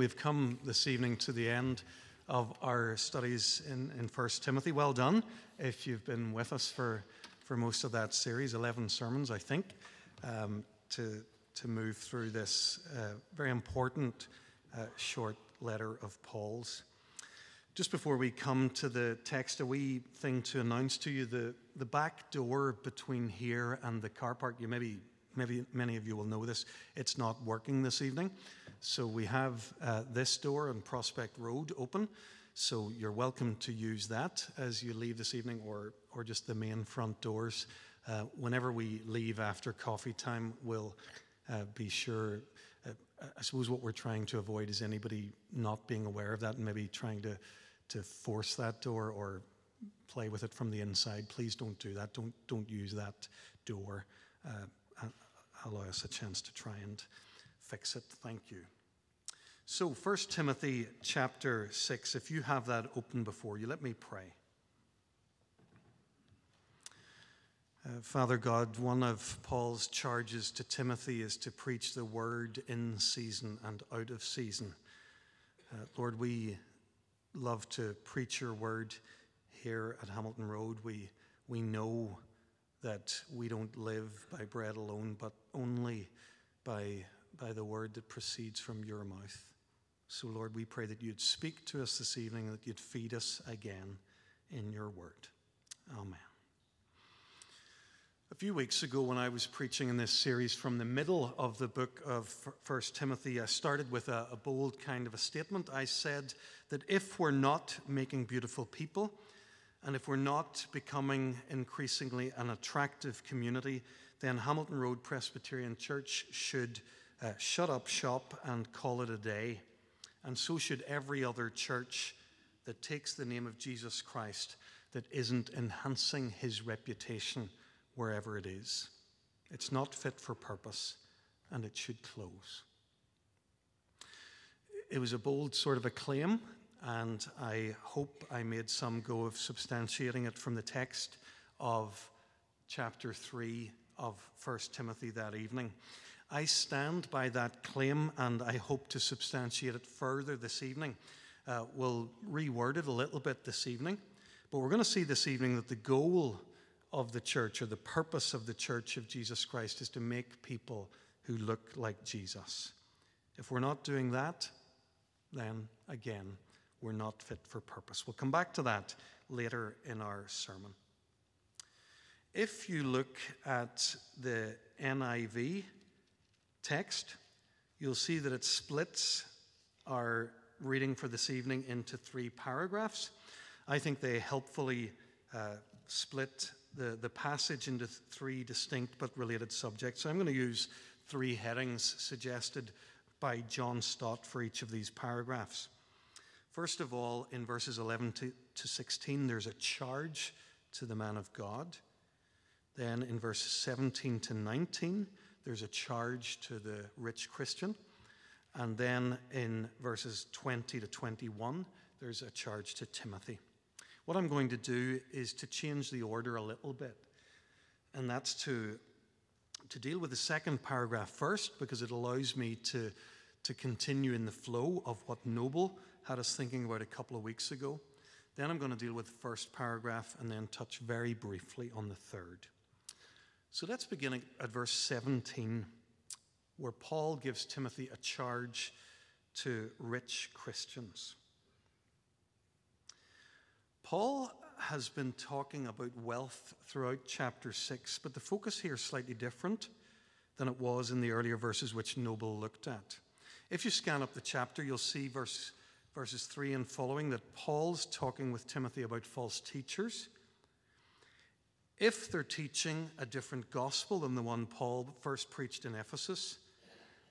We've come this evening to the end of our studies in, in 1 Timothy. Well done if you've been with us for, for most of that series, 11 sermons, I think, um, to, to move through this uh, very important uh, short letter of Paul's. Just before we come to the text, a wee thing to announce to you the, the back door between here and the car park, you maybe, maybe many of you will know this, it's not working this evening. So we have uh, this door on Prospect Road open. So you're welcome to use that as you leave this evening, or or just the main front doors. Uh, whenever we leave after coffee time, we'll uh, be sure. Uh, I suppose what we're trying to avoid is anybody not being aware of that and maybe trying to to force that door or play with it from the inside. Please don't do that. Don't don't use that door. Allow us a chance to try and fix it. Thank you. So, 1 Timothy chapter 6, if you have that open before you, let me pray. Uh, Father God, one of Paul's charges to Timothy is to preach the word in season and out of season. Uh, Lord, we love to preach your word here at Hamilton Road. We, we know that we don't live by bread alone, but only by by the word that proceeds from your mouth. So, Lord, we pray that you'd speak to us this evening, that you'd feed us again in your word. Amen. A few weeks ago, when I was preaching in this series from the middle of the book of First Timothy, I started with a, a bold kind of a statement. I said that if we're not making beautiful people, and if we're not becoming increasingly an attractive community, then Hamilton Road Presbyterian Church should uh, shut up shop and call it a day. And so should every other church that takes the name of Jesus Christ that isn't enhancing his reputation wherever it is. It's not fit for purpose and it should close. It was a bold sort of a claim, and I hope I made some go of substantiating it from the text of chapter 3 of 1 Timothy that evening. I stand by that claim and I hope to substantiate it further this evening. Uh, we'll reword it a little bit this evening, but we're going to see this evening that the goal of the church or the purpose of the church of Jesus Christ is to make people who look like Jesus. If we're not doing that, then again, we're not fit for purpose. We'll come back to that later in our sermon. If you look at the NIV, text, you'll see that it splits our reading for this evening into three paragraphs. I think they helpfully uh, split the, the passage into three distinct but related subjects. So I'm going to use three headings suggested by John Stott for each of these paragraphs. First of all, in verses 11 to, to 16, there's a charge to the man of God. Then in verses 17 to 19, there's a charge to the rich Christian. And then in verses 20 to 21, there's a charge to Timothy. What I'm going to do is to change the order a little bit. And that's to, to deal with the second paragraph first, because it allows me to, to continue in the flow of what Noble had us thinking about a couple of weeks ago. Then I'm going to deal with the first paragraph and then touch very briefly on the third. So let's begin at verse 17, where Paul gives Timothy a charge to rich Christians. Paul has been talking about wealth throughout chapter 6, but the focus here is slightly different than it was in the earlier verses which Noble looked at. If you scan up the chapter, you'll see verse, verses 3 and following that Paul's talking with Timothy about false teachers if they're teaching a different gospel than the one Paul first preached in Ephesus,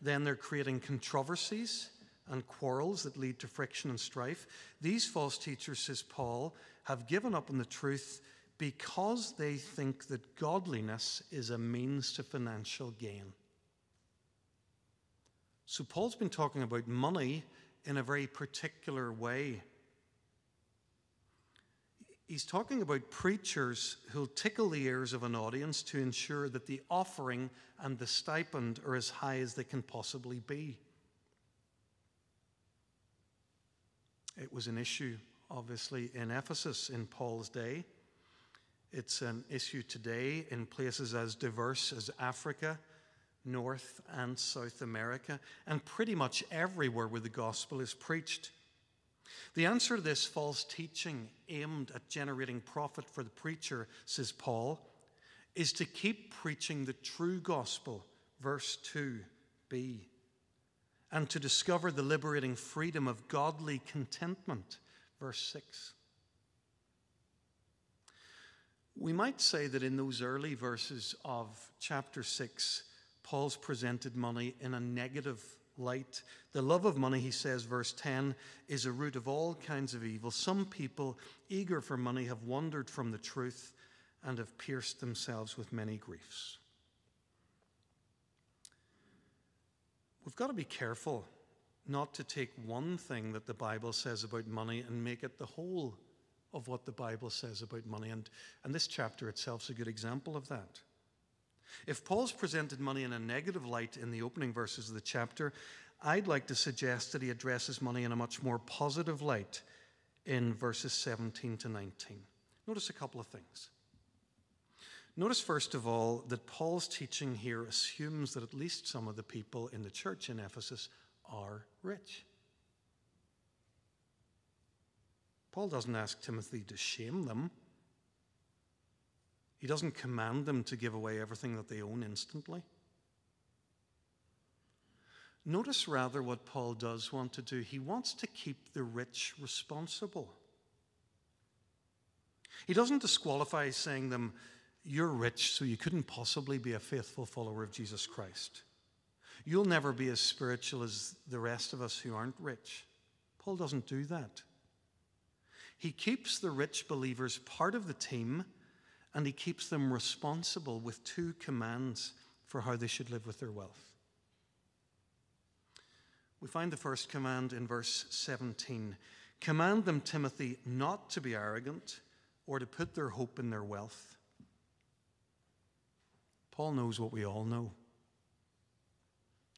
then they're creating controversies and quarrels that lead to friction and strife. These false teachers, says Paul, have given up on the truth because they think that godliness is a means to financial gain. So, Paul's been talking about money in a very particular way. He's talking about preachers who'll tickle the ears of an audience to ensure that the offering and the stipend are as high as they can possibly be. It was an issue, obviously, in Ephesus in Paul's day. It's an issue today in places as diverse as Africa, North and South America, and pretty much everywhere where the gospel is preached. The answer to this false teaching aimed at generating profit for the preacher, says Paul, is to keep preaching the true gospel, verse 2b, and to discover the liberating freedom of godly contentment, verse 6. We might say that in those early verses of chapter 6, Paul's presented money in a negative light. The love of money, he says, verse 10, is a root of all kinds of evil. Some people, eager for money, have wandered from the truth and have pierced themselves with many griefs. We've got to be careful not to take one thing that the Bible says about money and make it the whole of what the Bible says about money. And, and this chapter itself is a good example of that. If Paul's presented money in a negative light in the opening verses of the chapter, I'd like to suggest that he addresses money in a much more positive light in verses 17 to 19. Notice a couple of things. Notice, first of all, that Paul's teaching here assumes that at least some of the people in the church in Ephesus are rich. Paul doesn't ask Timothy to shame them. He doesn't command them to give away everything that they own instantly. Notice rather what Paul does want to do. He wants to keep the rich responsible. He doesn't disqualify saying them, You're rich, so you couldn't possibly be a faithful follower of Jesus Christ. You'll never be as spiritual as the rest of us who aren't rich. Paul doesn't do that. He keeps the rich believers part of the team and he keeps them responsible with two commands for how they should live with their wealth. We find the first command in verse 17 Command them, Timothy, not to be arrogant or to put their hope in their wealth. Paul knows what we all know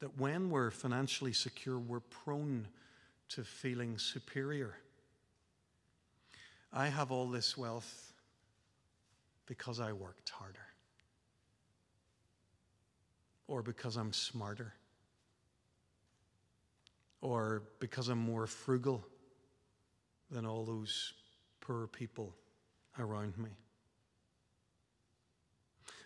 that when we're financially secure, we're prone to feeling superior. I have all this wealth because I worked harder, or because I'm smarter, or because I'm more frugal than all those poor people around me.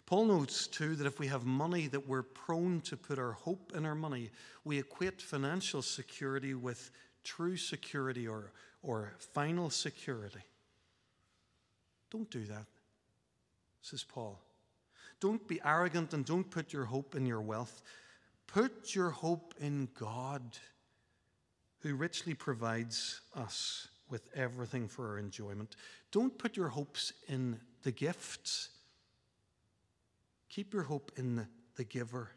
Paul notes too that if we have money, that we're prone to put our hope in our money. We equate financial security with true security or, or final security. Don't do that, says Paul. Don't be arrogant and don't put your hope in your wealth. Put your hope in God, who richly provides us with everything for our enjoyment. Don't put your hopes in the gifts Keep your hope in the, giver,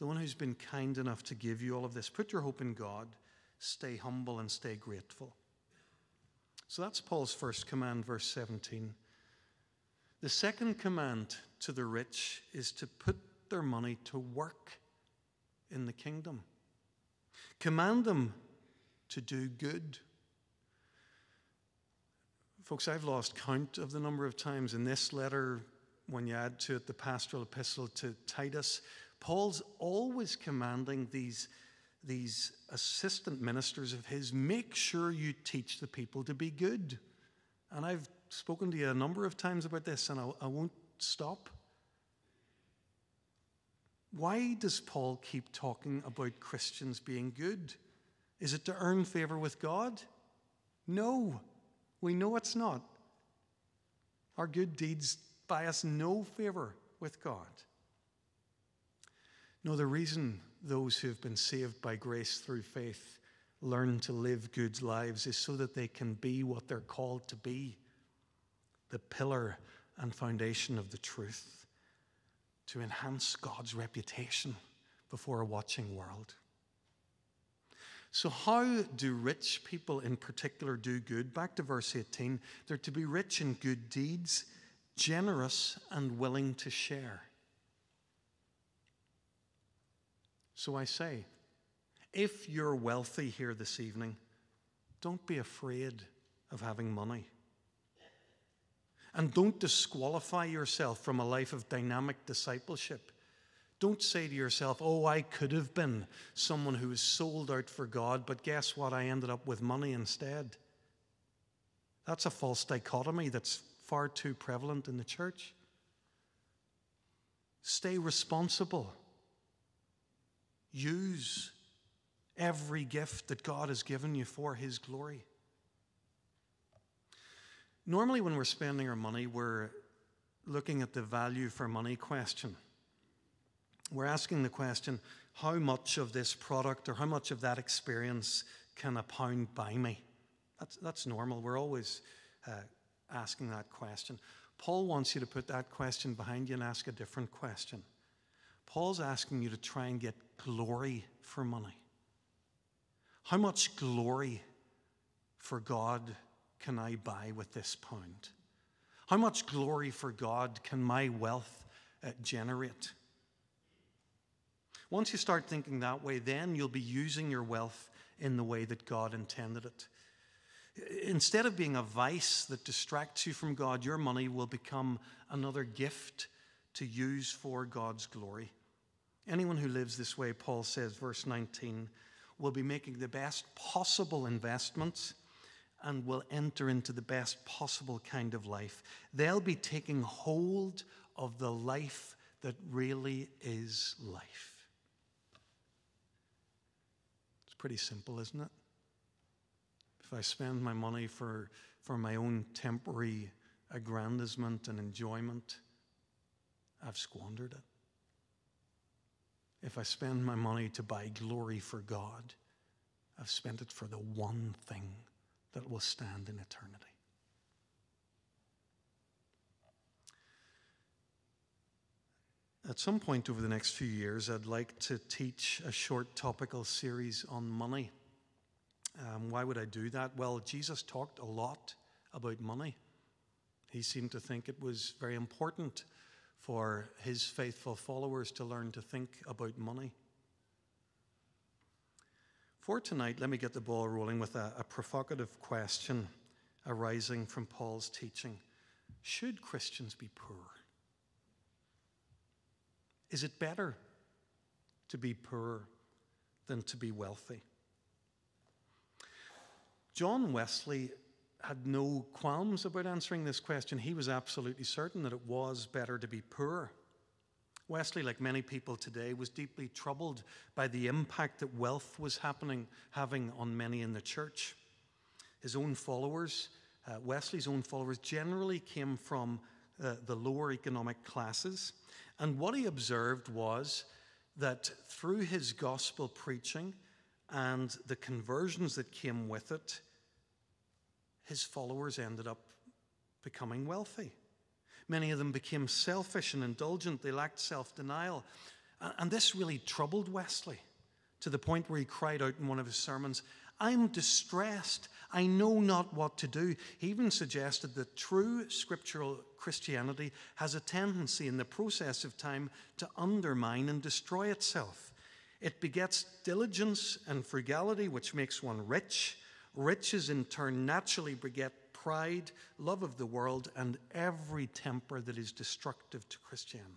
the one who's been kind enough to give you all of this. Put your hope in God. Stay humble and stay grateful. So that's Paul's first command, verse 17. The second command to the rich is to put their money to work in the kingdom. Command them to do good. Folks, I've lost count of the number of times in this letter when you add to it the pastoral epistle to Titus, Paul's always commanding these, these assistant ministers of his make sure you teach the people to be good. And I've spoken to you a number of times about this, and I, I won't stop. Why does Paul keep talking about Christians being good? Is it to earn favor with God? No, we know it's not. Our good deeds buy us no favor with God. No, the reason those who have been saved by grace through faith learn to live good lives is so that they can be what they're called to be the pillar and foundation of the truth, to enhance God's reputation before a watching world. So, how do rich people in particular do good? Back to verse 18. They're to be rich in good deeds generous and willing to share. So I say, if you're wealthy here this evening, don't be afraid of having money. And don't disqualify yourself from a life of dynamic discipleship. Don't say to yourself, oh, I could have been someone who was sold out for God, but guess what? I ended up with money instead. That's a false dichotomy that's far too prevalent in the church. Stay responsible. Use every gift that God has given you for His glory. Normally, when we're spending our money, we're looking at the value for money question. We're asking the question how much of this product or how much of that experience can a pound buy me? That's, that's normal. We're always uh, asking that question. Paul wants you to put that question behind you and ask a different question. Paul's asking you to try and get glory for money. How much glory for God can I buy with this pound? How much glory for God can my wealth uh, generate? Once you start thinking that way, then you'll be using your wealth in the way that God intended it. Instead of being a vice that distracts you from God, your money will become another gift to use for God's glory. Anyone who lives this way, Paul says, verse 19, will be making the best possible investments and will enter into the best possible kind of life. They'll be taking hold of the life that really is life. It's pretty simple, isn't it? If I spend my money for, for my own temporary aggrandizement and enjoyment, I've squandered it. If I spend my money to buy glory for God, I've spent it for the one thing that will stand in eternity. At some point over the next few years, I'd like to teach a short topical series on money. Um, why would I do that? Well, Jesus talked a lot about money. He seemed to think it was very important for his faithful followers to learn to think about money. For tonight, let me get the ball rolling with a, a provocative question arising from Paul's teaching Should Christians be poor? Is it better to be poor than to be wealthy? John Wesley had no qualms about answering this question. He was absolutely certain that it was better to be poor. Wesley, like many people today, was deeply troubled by the impact that wealth was happening, having on many in the church. His own followers, uh, Wesley's own followers, generally came from uh, the lower economic classes. And what he observed was that through his gospel preaching and the conversions that came with it, his followers ended up becoming wealthy. Many of them became selfish and indulgent. They lacked self denial. And this really troubled Wesley to the point where he cried out in one of his sermons, I'm distressed. I know not what to do. He even suggested that true scriptural Christianity has a tendency in the process of time to undermine and destroy itself. It begets diligence and frugality, which makes one rich. Riches, in turn, naturally beget pride, love of the world, and every temper that is destructive to Christianity.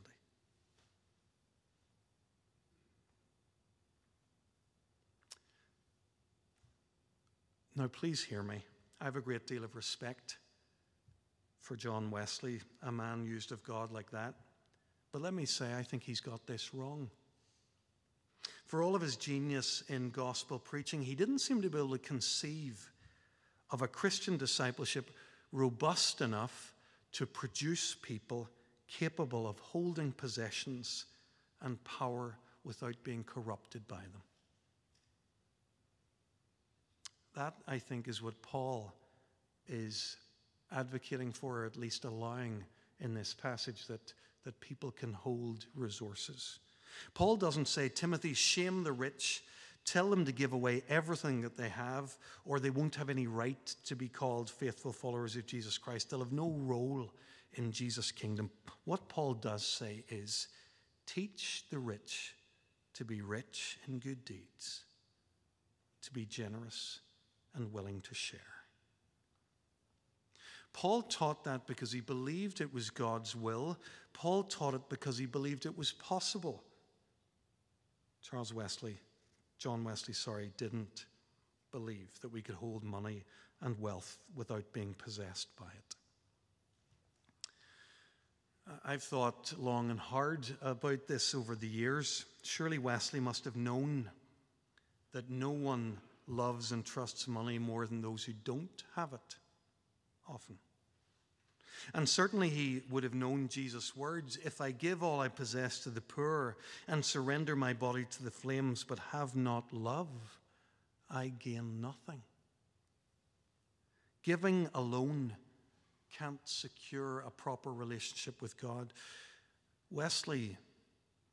Now, please hear me. I have a great deal of respect for John Wesley, a man used of God like that. But let me say, I think he's got this wrong. For all of his genius in gospel preaching, he didn't seem to be able to conceive of a Christian discipleship robust enough to produce people capable of holding possessions and power without being corrupted by them. That, I think, is what Paul is advocating for, or at least allowing in this passage, that, that people can hold resources. Paul doesn't say, Timothy, shame the rich Tell them to give away everything that they have, or they won't have any right to be called faithful followers of Jesus Christ. They'll have no role in Jesus' kingdom. What Paul does say is teach the rich to be rich in good deeds, to be generous, and willing to share. Paul taught that because he believed it was God's will. Paul taught it because he believed it was possible. Charles Wesley, John Wesley, sorry, didn't believe that we could hold money and wealth without being possessed by it. Uh, I've thought long and hard about this over the years. Surely Wesley must have known that no one loves and trusts money more than those who don't have it often. And certainly he would have known Jesus' words If I give all I possess to the poor and surrender my body to the flames, but have not love, I gain nothing. Giving alone can't secure a proper relationship with God. Wesley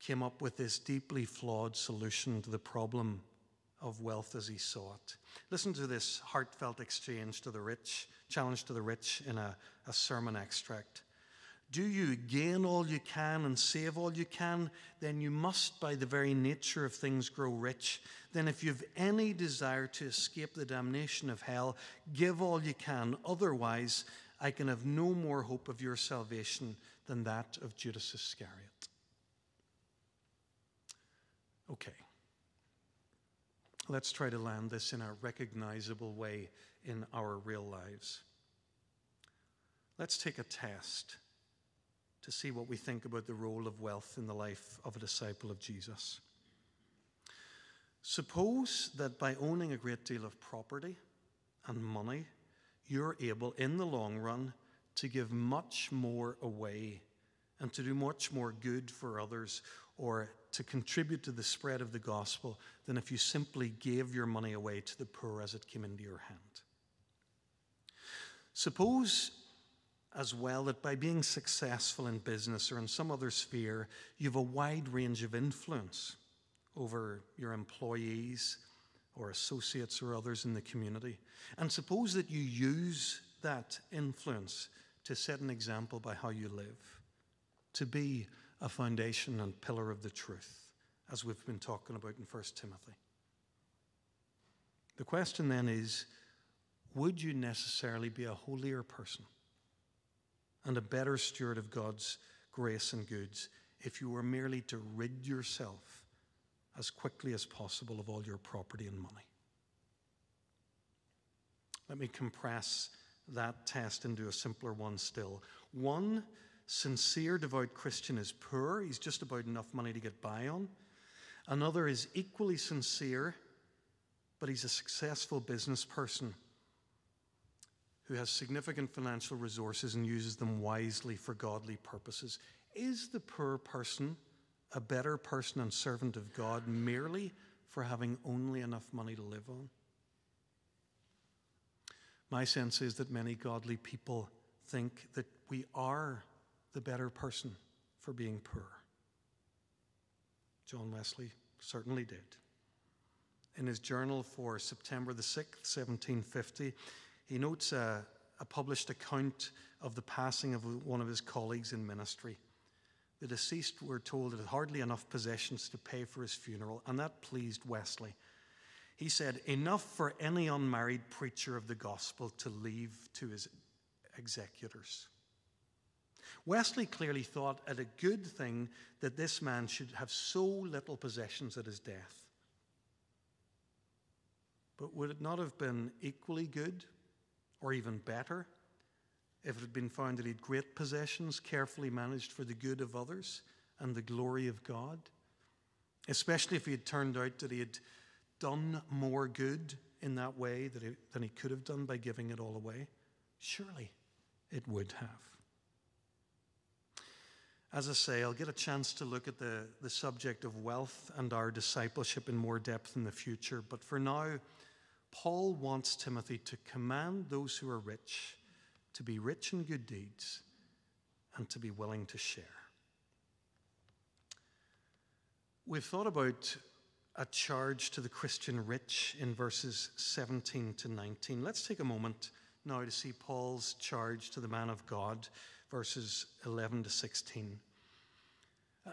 came up with this deeply flawed solution to the problem of wealth as he it. Listen to this heartfelt exchange to the rich, challenge to the rich in a, a sermon extract. Do you gain all you can and save all you can? Then you must, by the very nature of things, grow rich. Then, if you've any desire to escape the damnation of hell, give all you can. Otherwise, I can have no more hope of your salvation than that of Judas Iscariot. Okay. Let's try to land this in a recognizable way in our real lives. Let's take a test to see what we think about the role of wealth in the life of a disciple of Jesus. Suppose that by owning a great deal of property and money, you're able, in the long run, to give much more away and to do much more good for others or to contribute to the spread of the gospel than if you simply gave your money away to the poor as it came into your hand. Suppose as well that by being successful in business or in some other sphere, you have a wide range of influence over your employees or associates or others in the community. And suppose that you use that influence to set an example by how you live, to be a foundation and pillar of the truth, as we've been talking about in 1 Timothy. The question then is would you necessarily be a holier person and a better steward of God's grace and goods if you were merely to rid yourself as quickly as possible of all your property and money. Let me compress that test into a simpler one still. One sincere, devout Christian is poor, he's just about enough money to get by on. Another is equally sincere, but he's a successful business person who has significant financial resources and uses them wisely for godly purposes. Is the poor person a better person and servant of God merely for having only enough money to live on? My sense is that many godly people think that we are the better person for being poor. John Wesley certainly did. In his journal for September the 6th, 1750, he notes a, a published account of the passing of one of his colleagues in ministry. The deceased, we're told, had hardly enough possessions to pay for his funeral, and that pleased Wesley. He said, Enough for any unmarried preacher of the gospel to leave to his executors. Wesley clearly thought it a good thing that this man should have so little possessions at his death. But would it not have been equally good, or even better, if it had been found that he had great possessions carefully managed for the good of others and the glory of God, especially if he had turned out that he had done more good in that way than he could have done by giving it all away? Surely it would have. As I say, I'll get a chance to look at the, the subject of wealth and our discipleship in more depth in the future, but for now, Paul wants Timothy to command those who are rich to be rich in good deeds, and to be willing to share. We've thought about a charge to the Christian rich in verses 17 to 19. Let's take a moment now to see Paul's charge to the man of God, verses 11 to 16.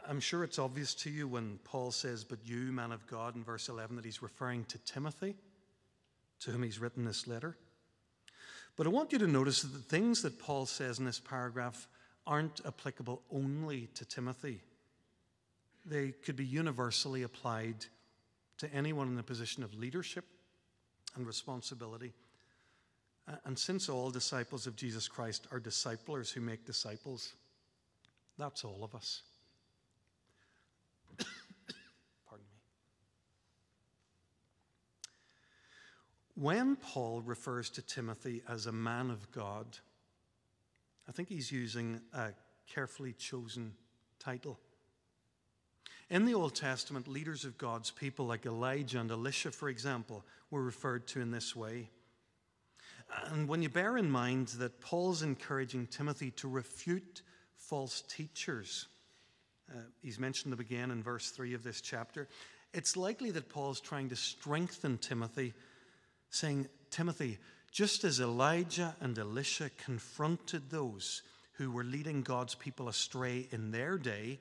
I'm sure it's obvious to you when Paul says, But you, man of God, in verse 11, that he's referring to Timothy. to whom he's written this letter. But I want you to notice that the things that Paul says in this paragraph aren't applicable only to Timothy. They could be universally applied to anyone in a position of leadership and responsibility. And since all disciples of Jesus Christ are disciplers who make disciples, that's all of us. When Paul refers to Timothy as a man of God, I think he's using a carefully chosen title. In the Old Testament, leaders of God's people like Elijah and Elisha, for example, were referred to in this way. And when you bear in mind that Paul's encouraging Timothy to refute false teachers, uh, he's mentioned them again in verse 3 of this chapter, it's likely that Paul's trying to strengthen Timothy, saying, Timothy, just as Elijah and Elisha confronted those who were leading God's people astray in their day,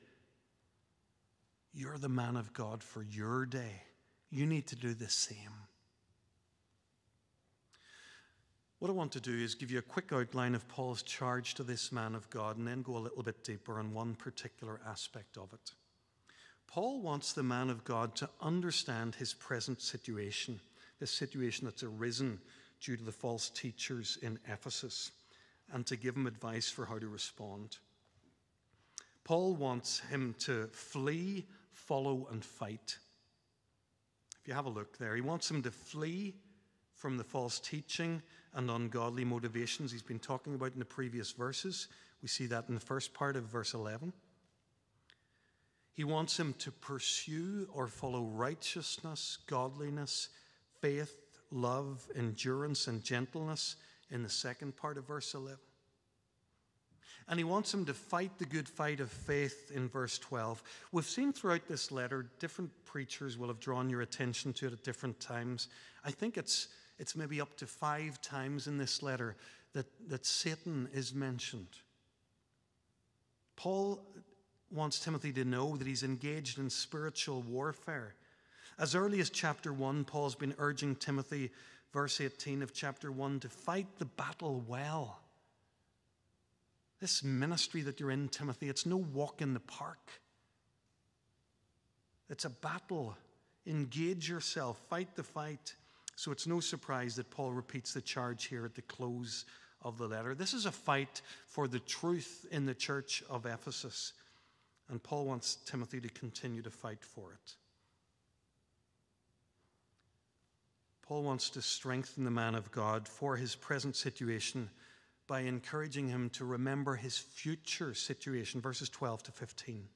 you're the man of God for your day. You need to do the same. What I want to do is give you a quick outline of Paul's charge to this man of God and then go a little bit deeper on one particular aspect of it. Paul wants the man of God to understand his present situation, this situation that's arisen due to the false teachers in Ephesus, and to give him advice for how to respond. Paul wants him to flee, follow, and fight. If you have a look there, he wants him to flee from the false teaching and ungodly motivations he's been talking about in the previous verses. We see that in the first part of verse 11. He wants him to pursue or follow righteousness, godliness, faith, love, endurance, and gentleness in the second part of verse 11. And he wants him to fight the good fight of faith in verse 12. We've seen throughout this letter, different preachers will have drawn your attention to it at different times. I think it's it's maybe up to five times in this letter that, that Satan is mentioned. Paul wants Timothy to know that he's engaged in spiritual warfare. As early as chapter 1, Paul's been urging Timothy, verse 18 of chapter 1, to fight the battle well. This ministry that you're in, Timothy, it's no walk in the park. It's a battle. Engage yourself, fight the fight. So it's no surprise that Paul repeats the charge here at the close of the letter. This is a fight for the truth in the church of Ephesus, and Paul wants Timothy to continue to fight for it. Paul wants to strengthen the man of God for his present situation by encouraging him to remember his future situation, verses 12 to 15.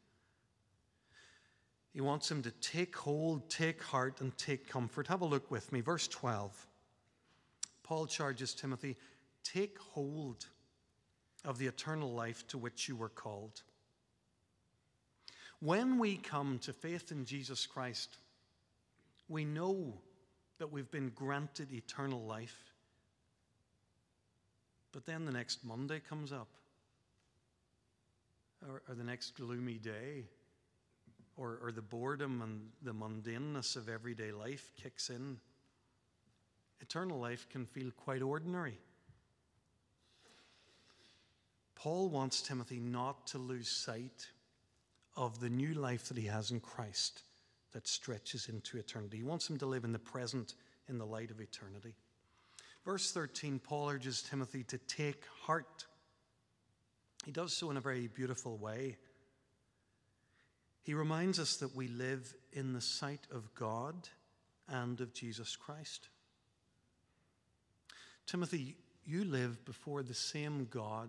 He wants him to take hold, take heart, and take comfort. Have a look with me. Verse 12. Paul charges Timothy take hold of the eternal life to which you were called. When we come to faith in Jesus Christ, we know that we've been granted eternal life. But then the next Monday comes up, or, or the next gloomy day or, or the boredom and the mundaneness of everyday life kicks in, eternal life can feel quite ordinary. Paul wants Timothy not to lose sight of the new life that he has in Christ that stretches into eternity. He wants him to live in the present in the light of eternity. Verse 13, Paul urges Timothy to take heart. He does so in a very beautiful way. He reminds us that we live in the sight of God and of Jesus Christ. Timothy, you live before the same God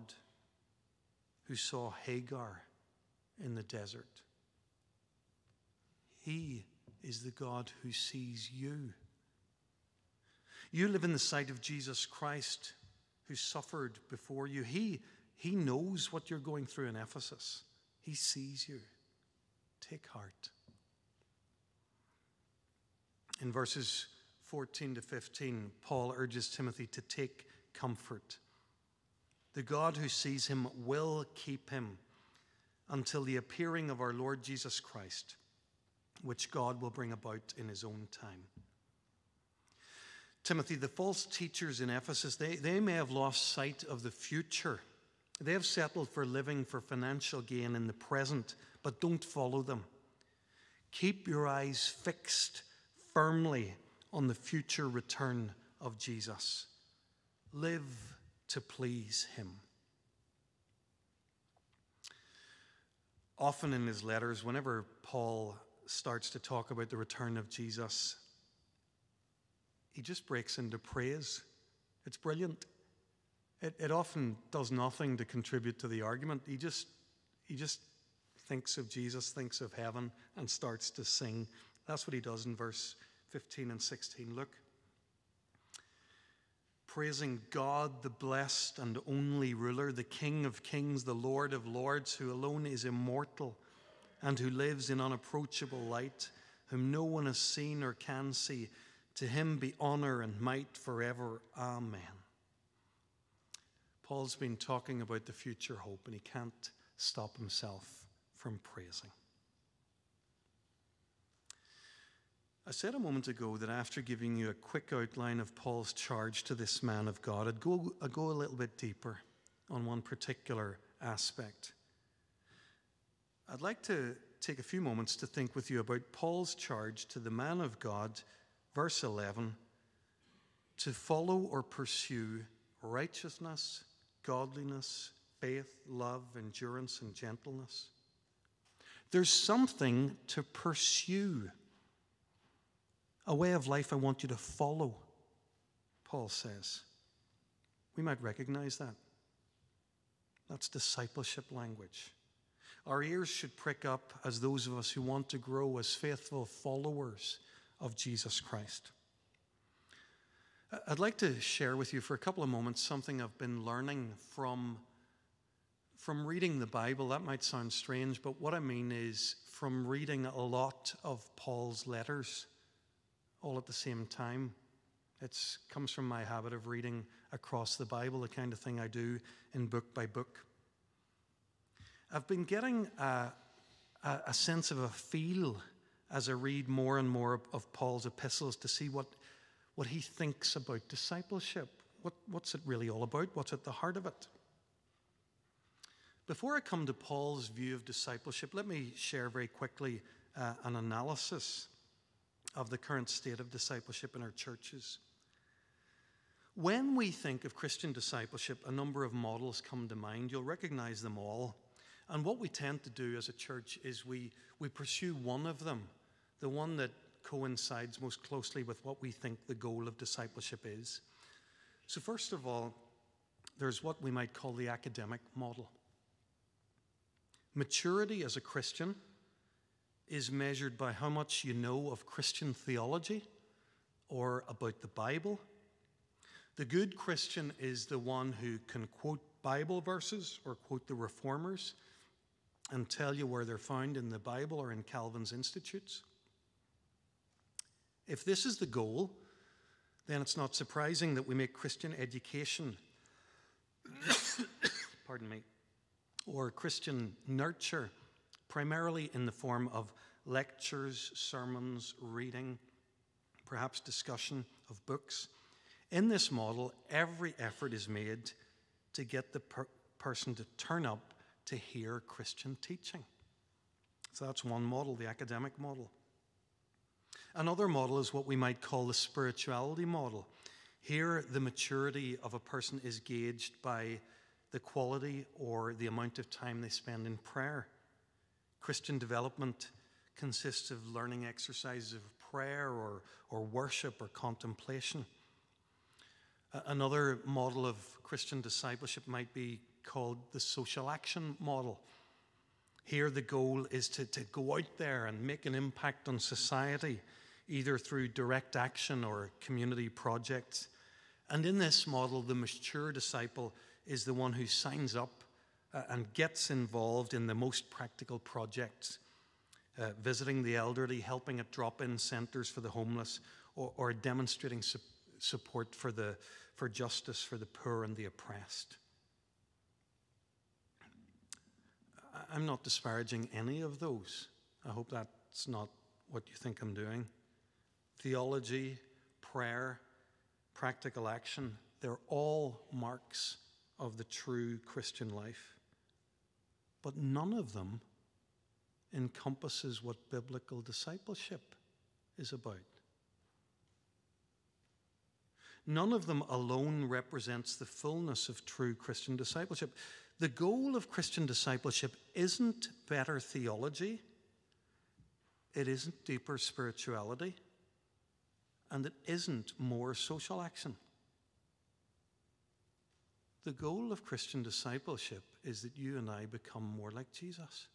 who saw Hagar in the desert. He is the God who sees you. You live in the sight of Jesus Christ who suffered before you. He, he knows what you're going through in Ephesus, He sees you. Take heart. In verses 14 to 15, Paul urges Timothy to take comfort. The God who sees him will keep him until the appearing of our Lord Jesus Christ, which God will bring about in his own time. Timothy, the false teachers in Ephesus, they, they may have lost sight of the future. They have settled for living for financial gain in the present, but don't follow them. Keep your eyes fixed firmly on the future return of Jesus. Live to please him. Often in his letters, whenever Paul starts to talk about the return of Jesus, he just breaks into praise. It's brilliant. It, it often does nothing to contribute to the argument. He just, he just thinks of Jesus, thinks of heaven, and starts to sing. That's what he does in verse 15 and 16. Look. Praising God, the blessed and only ruler, the King of kings, the Lord of lords, who alone is immortal and who lives in unapproachable light, whom no one has seen or can see to him be honor and might forever. Amen. Paul's been talking about the future hope, and he can't stop himself from praising. I said a moment ago that after giving you a quick outline of Paul's charge to this man of God, I'd go, I'd go a little bit deeper on one particular aspect. I'd like to take a few moments to think with you about Paul's charge to the man of God verse 11 to follow or pursue righteousness, godliness, faith, love, endurance, and gentleness. There's something to pursue, a way of life I want you to follow, Paul says. We might recognize that. That's discipleship language. Our ears should prick up as those of us who want to grow as faithful followers of Jesus Christ. I'd like to share with you for a couple of moments something I've been learning from, from reading the Bible. That might sound strange, but what I mean is from reading a lot of Paul's letters all at the same time. It comes from my habit of reading across the Bible, the kind of thing I do in book by book. I've been getting a, a, a sense of a feel as I read more and more of Paul's epistles to see what, what he thinks about discipleship. What, what's it really all about? What's at the heart of it? Before I come to Paul's view of discipleship, let me share very quickly uh, an analysis of the current state of discipleship in our churches. When we think of Christian discipleship, a number of models come to mind. You'll recognize them all. And what we tend to do as a church is we, we pursue one of them, the one that coincides most closely with what we think the goal of discipleship is. So, first of all, there's what we might call the academic model. Maturity as a Christian is measured by how much you know of Christian theology or about the Bible. The good Christian is the one who can quote Bible verses or quote the reformers and tell you where they're found in the Bible or in Calvin's Institutes. If this is the goal, then it's not surprising that we make Christian education, pardon me, or Christian nurture primarily in the form of lectures, sermons, reading, perhaps discussion of books. In this model, every effort is made to get the per- person to turn up to hear Christian teaching. So that's one model, the academic model. Another model is what we might call the spirituality model. Here, the maturity of a person is gauged by the quality or the amount of time they spend in prayer. Christian development consists of learning exercises of prayer or, or worship or contemplation. Another model of Christian discipleship might be called the social action model. Here, the goal is to, to go out there and make an impact on society, either through direct action or community projects. And in this model, the mature disciple is the one who signs up uh, and gets involved in the most practical projects, uh, visiting the elderly, helping at drop in centers for the homeless, or, or demonstrating su- support for, the, for justice for the poor and the oppressed. I'm not disparaging any of those. I hope that's not what you think I'm doing. Theology, prayer, practical action, they're all marks of the true Christian life. But none of them encompasses what biblical discipleship is about. None of them alone represents the fullness of true Christian discipleship. The goal of Christian discipleship isn't better theology, it isn't deeper spirituality, and it isn't more social action. The goal of Christian discipleship is that you and I become more like Jesus.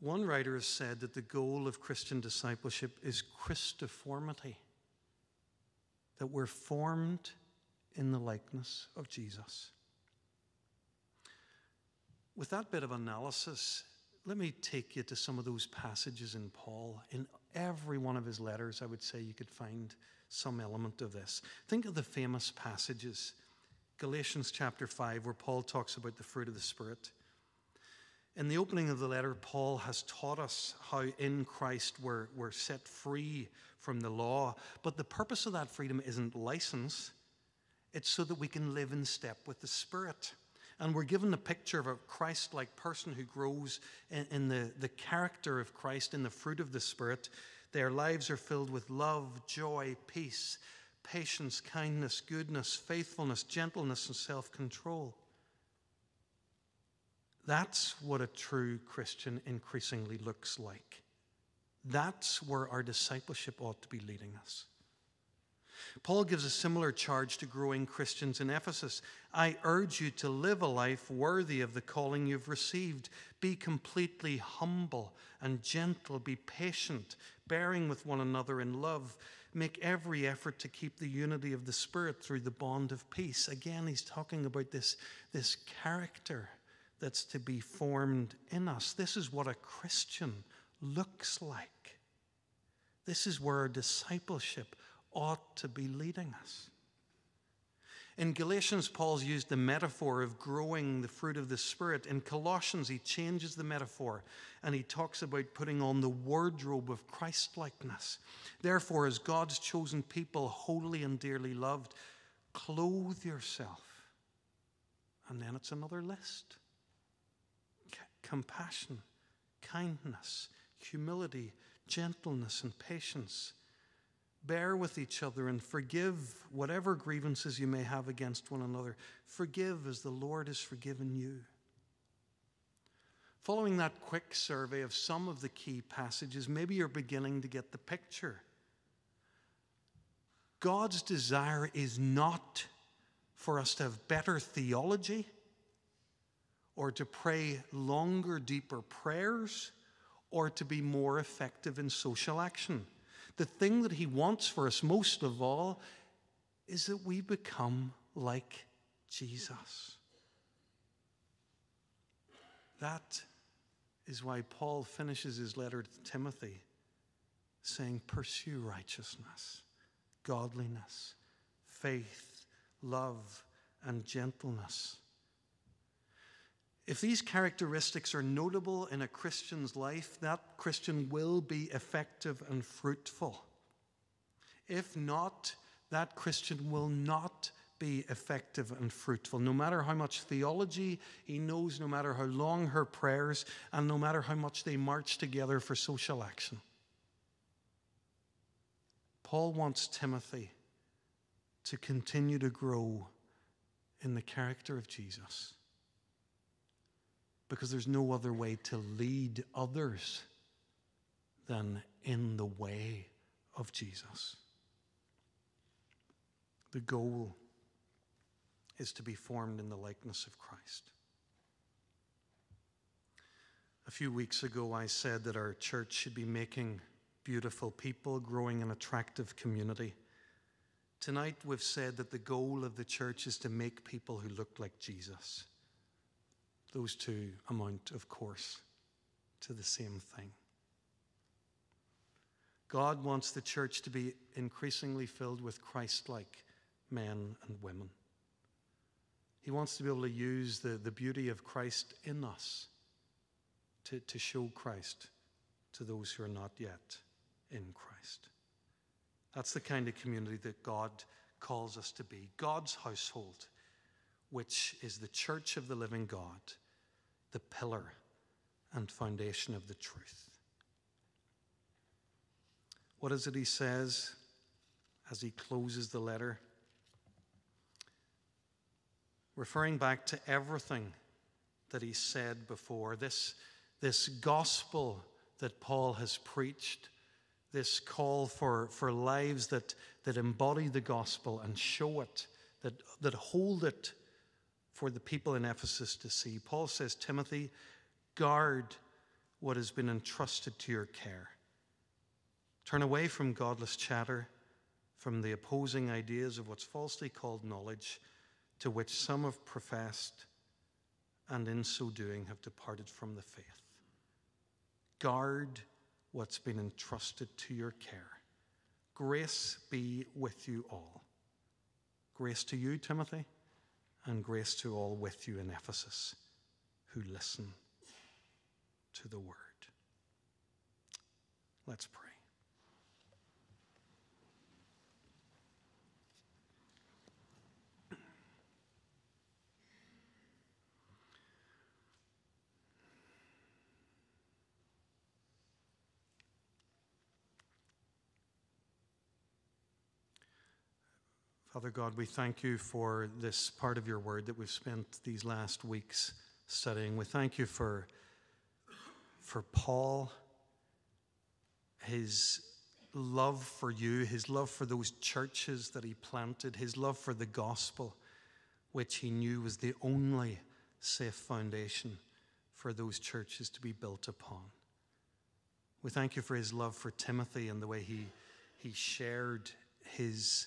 One writer has said that the goal of Christian discipleship is Christiformity, that we're formed in the likeness of Jesus. With that bit of analysis, let me take you to some of those passages in Paul. In every one of his letters, I would say you could find some element of this. Think of the famous passages Galatians chapter 5, where Paul talks about the fruit of the Spirit. In the opening of the letter, Paul has taught us how in Christ we're, we're set free from the law. But the purpose of that freedom isn't license, it's so that we can live in step with the Spirit. And we're given a picture of a Christ like person who grows in, in, the, the character of Christ, in the fruit of the Spirit. Their lives are filled with love, joy, peace, patience, kindness, goodness, faithfulness, gentleness, and self control. That's what a true Christian increasingly looks like. That's where our discipleship ought to be leading us. Paul gives a similar charge to growing Christians in Ephesus. I urge you to live a life worthy of the calling you've received. Be completely humble and gentle. Be patient, bearing with one another in love. Make every effort to keep the unity of the Spirit through the bond of peace. Again, he's talking about this, this character that's to be formed in us. This is what a Christian looks like. This is where our discipleship ought to be leading us. In Galatians, Paul's used the metaphor of growing the fruit of the Spirit. In Colossians, he changes the metaphor and he talks about putting on the wardrobe of Christlikeness. Therefore, as God's chosen people, holy and dearly loved, clothe yourself. And then it's another list compassion, kindness, humility, gentleness, and patience. Bear with each other and forgive whatever grievances you may have against one another. Forgive as the Lord has forgiven you. Following that quick survey of some of the key passages, maybe you're beginning to get the picture. God's desire is not for us to have better theology or to pray longer, deeper prayers, or to be more effective in social action. The thing that He wants for us most of all is that we become like Jesus. That is why Paul finishes his letter to Timothy saying, Pursue righteousness, godliness, faith, love, and gentleness if these characteristics are notable in a Christian's life, that Christian will be effective and fruitful. If not, that Christian will not be effective and fruitful. No matter how much theology he knows, no matter how long her prayers, and no matter how much they march together for social action. Paul wants Timothy to continue to grow in the character of Jesus because there's no other way to lead others than in the way of Jesus. The goal is to be formed in the likeness of Christ. A few weeks ago, I said that our church should be making beautiful people, growing an attractive community. Tonight, we've said that the goal of the church is to make people who look like Jesus. Those two amount, of course, to the same thing. God wants the church to be increasingly filled with Christ like men and women. He wants to be able to use the, the beauty of Christ in us to, to show Christ to those who are not yet in Christ. That's the kind of community that God calls us to be God's household, which is the church of the living God, the pillar and foundation of the truth. What is it he says as he closes the letter? Referring back to everything that he said before, this, this gospel that Paul has preached, this call for, for lives that, that embody the gospel and show it, that, that hold it for the people in Ephesus to see. Paul says, Timothy, guard what has been entrusted to your care. Turn away from godless chatter, from the opposing ideas of what's falsely called knowledge, to which some have professed, and in so doing have departed from the faith. Guard what's been entrusted to your care. Grace be with you all. Grace to you, Timothy, and grace to all with you in Ephesus who listen to the word. Let's pray. Father God, we thank you for this part of your word that we've spent these last weeks studying. We thank you for, for Paul, his love for you, his love for those churches that he planted, his love for the gospel, which he knew was the only safe foundation for those churches to be built upon. We thank you for his love for Timothy and the way he, he shared his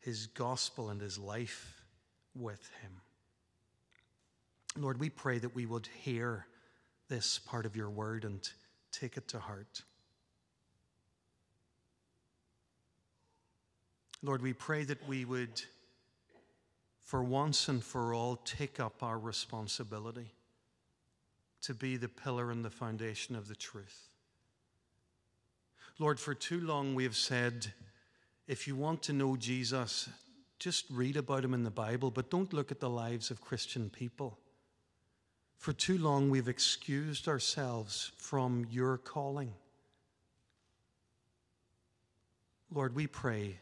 his gospel and his life with him. Lord, we pray that we would hear this part of your word and take it to heart. Lord, we pray that we would, for once and for all, take up our responsibility to be the pillar and the foundation of the truth. Lord, for too long we have said, if you want to know Jesus, just read about him in the Bible, but don't look at the lives of Christian people. For too long, we've excused ourselves from your calling. Lord, we pray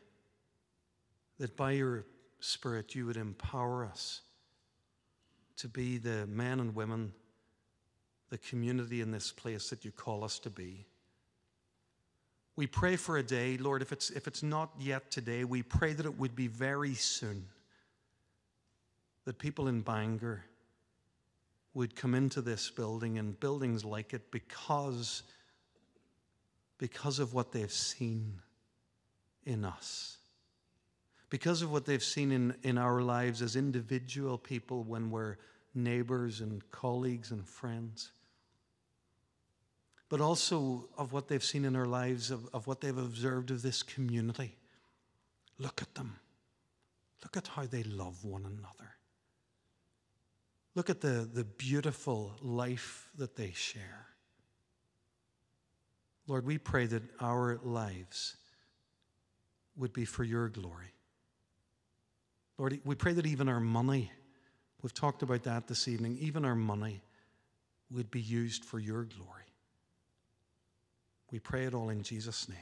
that by your Spirit you would empower us to be the men and women, the community in this place that you call us to be. We pray for a day, Lord, if it's, if it's not yet today, we pray that it would be very soon. That people in Bangor would come into this building and buildings like it because, because of what they've seen in us. Because of what they've seen in, in our lives as individual people when we're neighbors and colleagues and friends but also of what they've seen in our lives, of, of what they've observed of this community. Look at them. Look at how they love one another. Look at the, the beautiful life that they share. Lord, we pray that our lives would be for your glory. Lord, we pray that even our money, we've talked about that this evening, even our money would be used for your glory. We pray it all in Jesus' name.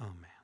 Amen.